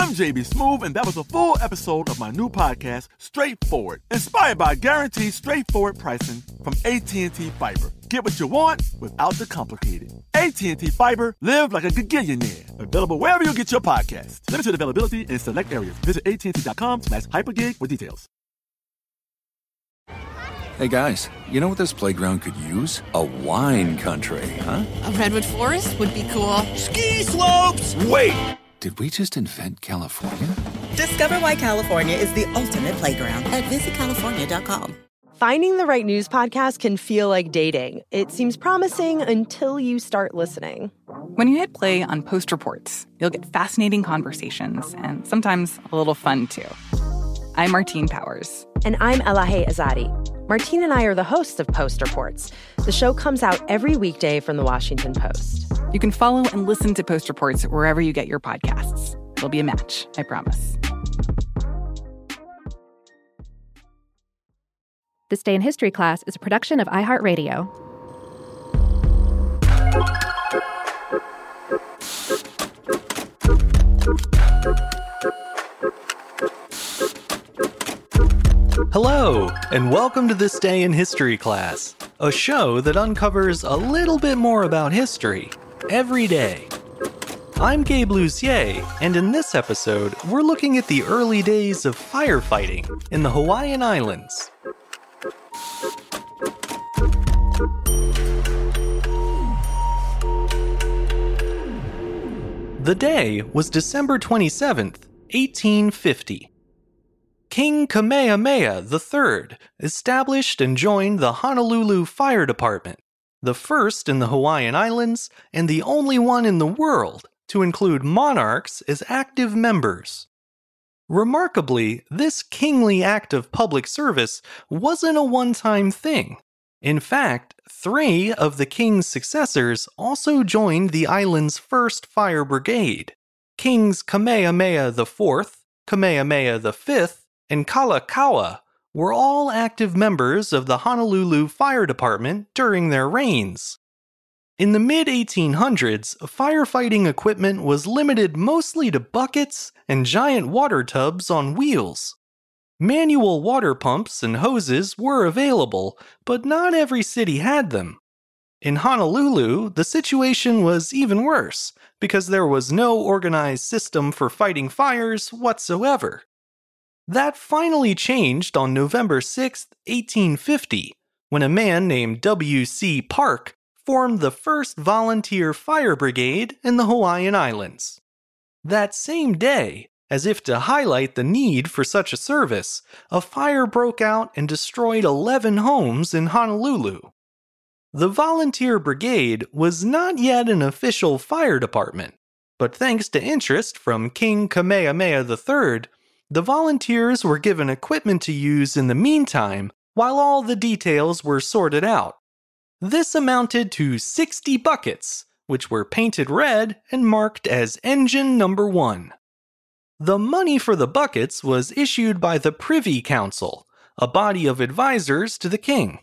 I'm JB Smoove, and that was a full episode of my new podcast, Straightforward, inspired by guaranteed straightforward pricing from AT&T Fiber. Get what you want without the complicated. AT&T Fiber, live like a gigillionaire. Available wherever you get your podcast. Limited availability in select areas. Visit AT&T.com slash hypergig for details. Hey guys, you know what this playground could use? A wine country, huh? A redwood forest would be cool. Ski slopes! Wait! Did we just invent California? Discover why California is the ultimate playground at visitcalifornia.com. Finding the right news podcast can feel like dating. It seems promising until you start listening. When you hit play on Post Reports, you'll get fascinating conversations and sometimes a little fun too. I'm Martine Powers. And I'm Elahe Izadi. Martine and I are the hosts of Post Reports. The show comes out every weekday from the Washington Post. You can follow and listen to Post Reports wherever you get your podcasts. It'll be a match, I promise. This Day in History class is a production of iHeartRadio. Hello, and welcome to This Day in History class, a show that uncovers a little bit more about history every day. I'm Gabe Luzier, and in this episode, we're looking at the early days of firefighting in the Hawaiian Islands. The day was December 27th, 1850. King Kamehameha III established and joined the Honolulu Fire Department, the first in the Hawaiian Islands and the only one in the world to include monarchs as active members. Remarkably, this kingly act of public service wasn't a one time thing. In fact, three of the king's successors also joined the island's first fire brigade. Kings Kamehameha IV, Kamehameha V, and Kalakaua were all active members of the Honolulu Fire Department during their reigns. In the mid 1800s, firefighting equipment was limited mostly to buckets and giant water tubs on wheels. Manual water pumps and hoses were available, but not every city had them. In Honolulu, the situation was even worse because there was no organized system for fighting fires whatsoever. That finally changed on November 6, 1850, when a man named W.C. Parke formed the first volunteer fire brigade in the Hawaiian Islands. That same day, as if to highlight the need for such a service, a fire broke out and destroyed 11 homes in Honolulu. The volunteer brigade was not yet an official fire department, but thanks to interest from King Kamehameha III, the volunteers were given equipment to use in the meantime while all the details were sorted out. This amounted to 60 buckets, which were painted red and marked as Engine Number 1. The money for the buckets was issued by the Privy Council, a body of advisors to the king.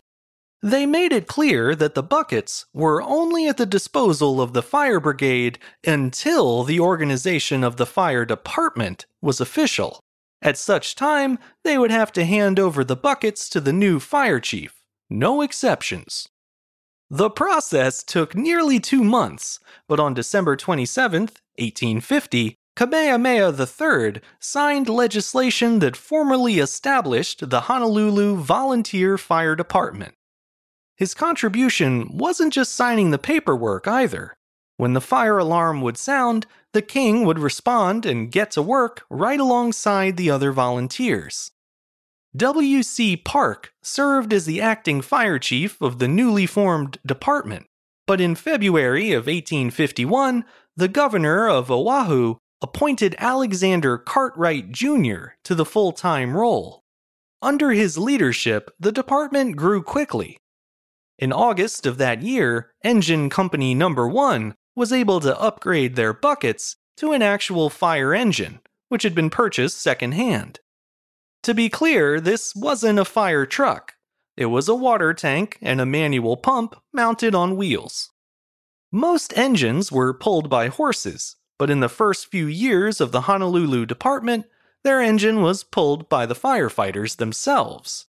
They made it clear that the buckets were only at the disposal of the fire brigade until the organization of the fire department was official. At such time, they would have to hand over the buckets to the new fire chief, no exceptions. The process took nearly two months, but on December 27, 1850, Kamehameha III signed legislation that formally established the Honolulu Volunteer Fire Department. His contribution wasn't just signing the paperwork either. When the fire alarm would sound, the king would respond and get to work right alongside the other volunteers. W.C. Parke served as the acting fire chief of the newly formed department, but in February of 1851, the governor of Oahu appointed Alexander Cartwright Jr. to the full time role. Under his leadership, the department grew quickly. In August of that year, Engine Company Number 1 was able to upgrade their buckets to an actual fire engine, which had been purchased secondhand. To be clear, this wasn't a fire truck. It was a water tank and a manual pump mounted on wheels. Most engines were pulled by horses, but in the first few years of the Honolulu department, their engine was pulled by the firefighters themselves.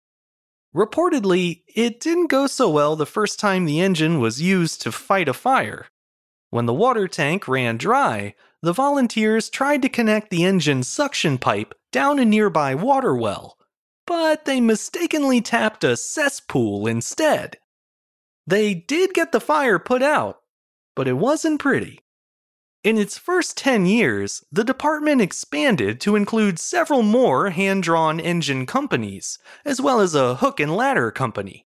Reportedly, it didn't go so well the first time the engine was used to fight a fire. When the water tank ran dry, the volunteers tried to connect the engine's suction pipe down a nearby water well, but they mistakenly tapped a cesspool instead. They did get the fire put out, but it wasn't pretty. In its first 10 years, the department expanded to include several more hand drawn engine companies, as well as a hook and ladder company.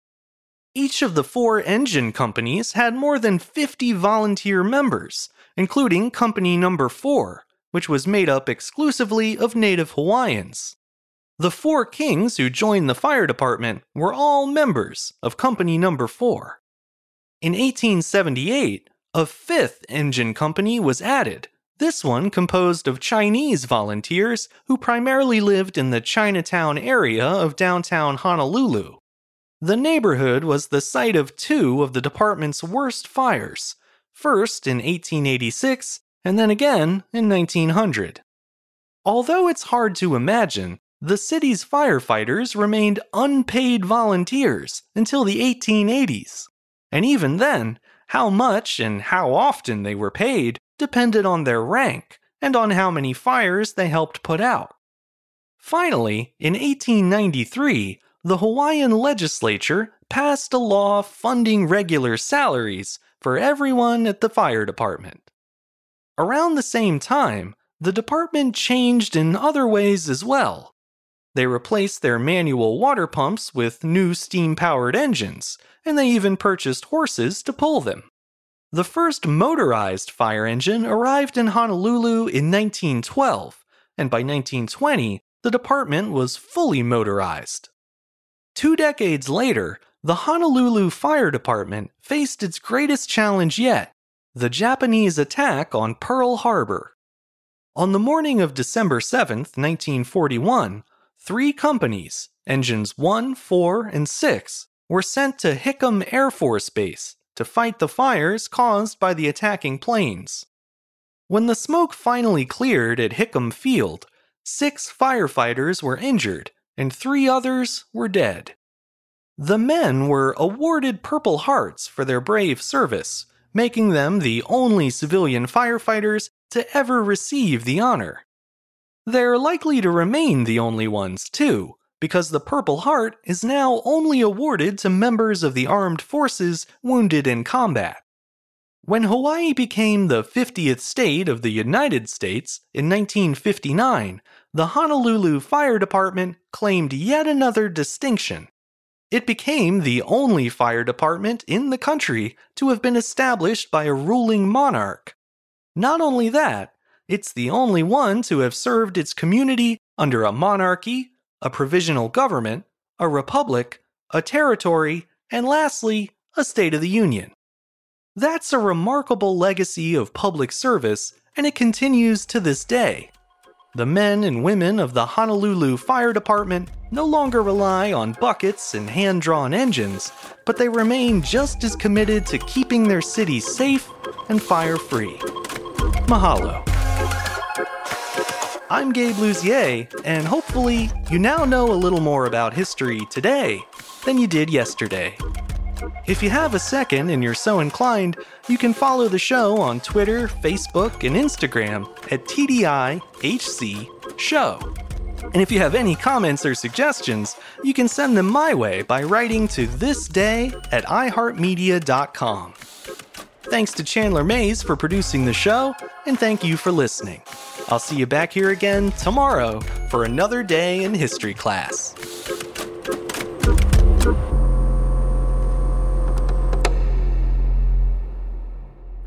Each of the four engine companies had more than 50 volunteer members, including Company Number 4, which was made up exclusively of native Hawaiians. The four kings who joined the fire department were all members of Company Number 4. In 1878, a fifth engine company was added, this one composed of Chinese volunteers who primarily lived in the Chinatown area of downtown Honolulu. The neighborhood was the site of two of the department's worst fires, first in 1886 and then again in 1900. Although it's hard to imagine, the city's firefighters remained unpaid volunteers until the 1880s. And even then, how much and how often they were paid depended on their rank and on how many fires they helped put out. Finally, in 1893, the Hawaiian legislature passed a law funding regular salaries for everyone at the fire department. Around the same time, the department changed in other ways as well. They replaced their manual water pumps with new steam powered engines, and they even purchased horses to pull them. The first motorized fire engine arrived in Honolulu in 1912, and by 1920, the department was fully motorized. Two decades later, the Honolulu Fire Department faced its greatest challenge yet the Japanese attack on Pearl Harbor. On the morning of December 7, 1941, three companies, engines 1, 4, and 6, were sent to Hickam Air Force Base to fight the fires caused by the attacking planes. When the smoke finally cleared at Hickam Field, six firefighters were injured and three others were dead. The men were awarded Purple Hearts for their brave service, making them the only civilian firefighters to ever receive the honor. They're likely to remain the only ones, too, because the Purple Heart is now only awarded to members of the armed forces wounded in combat. When Hawaii became the 50th state of the United States in 1959, the Honolulu Fire Department claimed yet another distinction. It became the only fire department in the country to have been established by a ruling monarch. Not only that, it's the only one to have served its community under a monarchy, a provisional government, a republic, a territory, and lastly, a State of the Union. That's a remarkable legacy of public service, and it continues to this day. The men and women of the Honolulu Fire Department no longer rely on buckets and hand drawn engines, but they remain just as committed to keeping their city safe and fire free. Mahalo. I'm Gabe Luzier, and hopefully, you now know a little more about history today than you did yesterday. If you have a second and you're so inclined, you can follow the show on Twitter, Facebook, and Instagram at TDIHC Show. And if you have any comments or suggestions, you can send them my way by writing to thisday at iheartmedia.com. Thanks to Chandler Mays for producing the show, and thank you for listening. I'll see you back here again tomorrow for another day in history class.